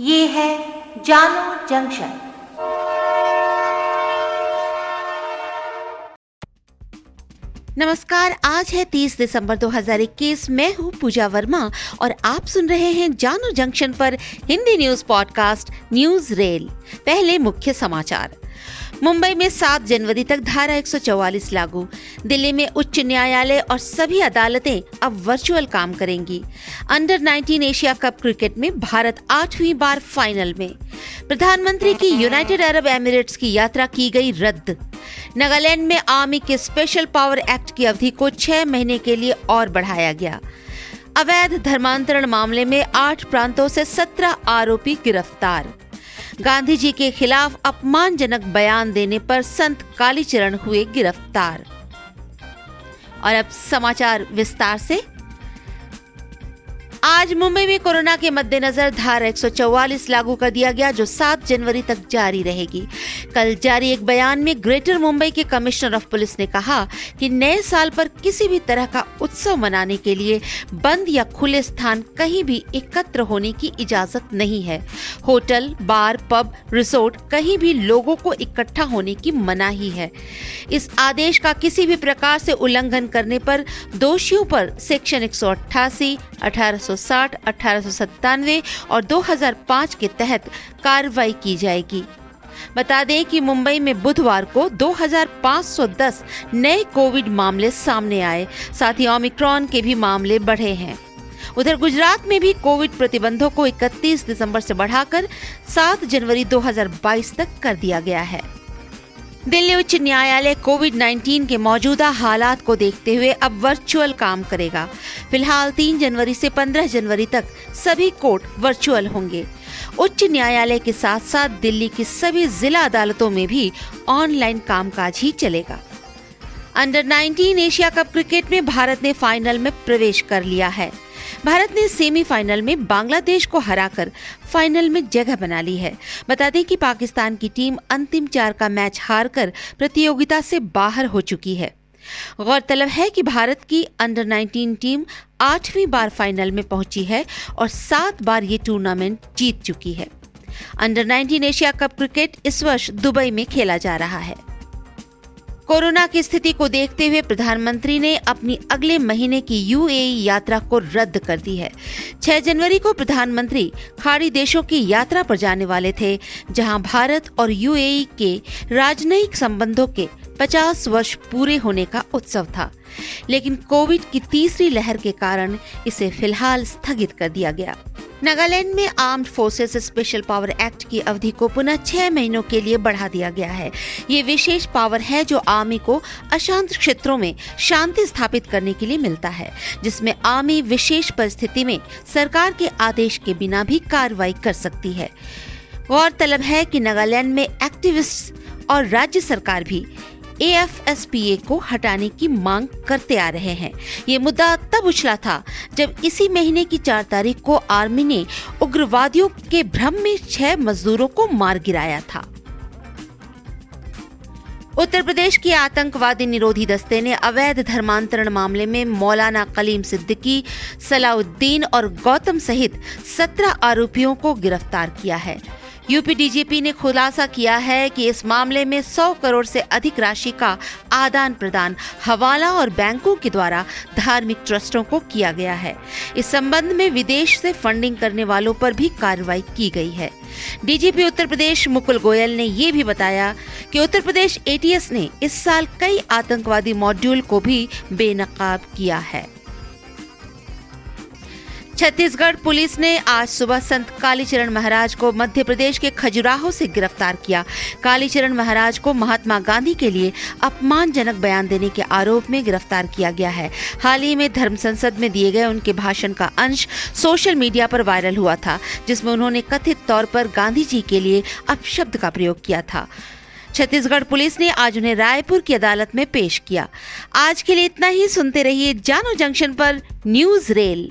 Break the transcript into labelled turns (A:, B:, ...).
A: ये है जानो जंक्शन।
B: नमस्कार, आज है 30 दिसंबर 2021 मैं हूँ पूजा वर्मा और आप सुन रहे हैं जानो जंक्शन पर Hindi news podcast news rail. पहले मुख्य समाचार। मुंबई में 7 जनवरी तक धारा 144 लागू, दिल्ली में उच्च न्यायालय और सभी अदालतें अब वर्चुअल काम करेंगी। अंडर 19 एशिया कप क्रिकेट में भारत आठवीं बार फाइनल में। प्रधानमंत्री की यूनाइटेड अरब एमिरेट्स की यात्रा की गई रद्द। नागालैंड में आर्मी के स्पेशल पावर एक्ट की अवधि को छह महीने के लिए और बढ़ाया गया। अवैध धर्मांतरण मामले में आठ प्रांतों से सत्रह आरोपी गिरफ़्तार। गांधी जी के खिलाफ अपमानजनक बयान देने पर संत कालीचरण हुए गिरफ़्तार। और अब समाचार विस्तार से। आज मुंबई में कोरोना के मद्देनजर धारा 144 लागू कर दिया गया, जो 7 जनवरी तक जारी रहेगी। कल जारी एक बयान में ग्रेटर मुंबई के कमिश्नर ऑफ़ पुलिस ने कहा कि नए साल पर किसी भी तरह का उत्सव मनाने के लिए बंद या खुले स्थान कहीं भी एकत्र होने की इजाज़त नहीं है। होटल, बार, पब, रिसोर्ट कहीं भी लोगों को इकट्ठा होने की मनाही है इस आदेश का किसी भी प्रकार से उल्लंघन करने पर दोषियों पर सेक्शन एक सौ अट्ठासी, अठारह 1860, 1897 और 2005 के तहत कार्रवाई की जाएगी। बता दें कि मुंबई में बुधवार को 2510 नए कोविड मामले सामने आए। साथ ही ओमिक्रॉन के भी मामले बढ़े हैं। उधर गुजरात में भी कोविड प्रतिबंधों को 31 दिसंबर से बढ़ाकर 7 जनवरी 2022 तक कर दिया गया है। दिल्ली उच्च न्यायालय कोविड 19 के मौजूदा हालात को देखते हुए अब वर्चुअल काम करेगा। फ़िलहाल 3 जनवरी से 15 जनवरी तक सभी कोर्ट वर्चुअल होंगे। उच्च न्यायालय के साथ साथ दिल्ली की सभी जिला अदालतों में भी ऑनलाइन कामकाज ही चलेगा। अंडर 19 एशिया कप क्रिकेट में भारत ने फाइनल में प्रवेश कर लिया है। भारत ने सेमीफाइनल में बांग्लादेश को हराकर फाइनल में जगह बना ली है। बता दें कि पाकिस्तान की टीम अंतिम चार का मैच हारकर प्रतियोगिता से बाहर हो चुकी है। गौरतलब है कि भारत की अंडर 19 टीम आठवीं बार फाइनल में पहुँची है और सात बार ये टूर्नामेंट जीत चुकी है। अंडर 19 एशिया कप क्रिकेट इस वर्ष दुबई में खेला जा रहा है। कोरोना की स्थिति को देखते हुए प्रधानमंत्री ने अपनी अगले महीने की यूएई यात्रा को रद्द कर दी है। 6 जनवरी को प्रधानमंत्री खाड़ी देशों की यात्रा पर जाने वाले थे, जहाँ भारत और यूएई के राजनयिक संबंधों के 50 वर्ष पूरे होने का उत्सव था। लेकिन कोविड की तीसरी लहर के कारण इसे फ़िलहाल स्थगित कर दिया गया। नागालैंड में armed forces special power act की अवधि को पुनः छह महीनों के लिए बढ़ा दिया गया है। ये विशेष पावर है जो आर्मी को अशांत क्षेत्रों में शांति स्थापित करने के लिए मिलता है, जिसमें आर्मी विशेष परिस्थिति में सरकार के आदेश के बिना भी कार्रवाई कर सकती है। गौरतलब है कि नागालैंड में एक्टिविस्ट और राज्य सरकार भी ए को हटाने की मांग करते आ रहे हैं। ये मुद्दा तब उछला था जब इसी महीने की चार तारीख को आर्मी ने उग्रवादियों के भ्रम में छह मजदूरों को मार गिराया था। उत्तर प्रदेश के आतंकवादी निरोधी दस्ते ने अवैध धर्मांतरण मामले में मौलाना कलीम सिद्दीकी, सलाउद्दीन और गौतम सहित सत्रह आरोपियों को गिरफ़्तार किया है। यूपी डीजीपी ने खुलासा किया है कि इस मामले में 100 करोड़ से अधिक राशि का आदान प्रदान हवाला और बैंकों के द्वारा धार्मिक ट्रस्टों को किया गया है। इस संबंध में विदेश से फंडिंग करने वालों पर भी कार्रवाई की गई है। डीजीपी उत्तर प्रदेश मुकुल गोयल ने ये भी बताया कि उत्तर प्रदेश एटीएस ने इस साल कई आतंकवादी मॉड्यूल को भी बेनकाब किया है। छत्तीसगढ़ पुलिस ने आज सुबह संत कालीचरण महाराज को मध्य प्रदेश के खजुराहो से गिरफ़्तार किया। कालीचरण महाराज को महात्मा गांधी के लिए अपमानजनक बयान देने के आरोप में गिरफ़्तार किया गया है। हाल ही में धर्म संसद में दिए गए उनके भाषण का अंश सोशल मीडिया पर वायरल हुआ था, जिसमें उन्होंने कथित तौर पर गांधी जी के लिए अपशब्द का प्रयोग किया था। छत्तीसगढ़ पुलिस ने आज उन्हें रायपुर की अदालत में पेश किया। आज के लिए इतना ही, सुनते रहिए जानो जंक्शन पर न्यूज़ रेल।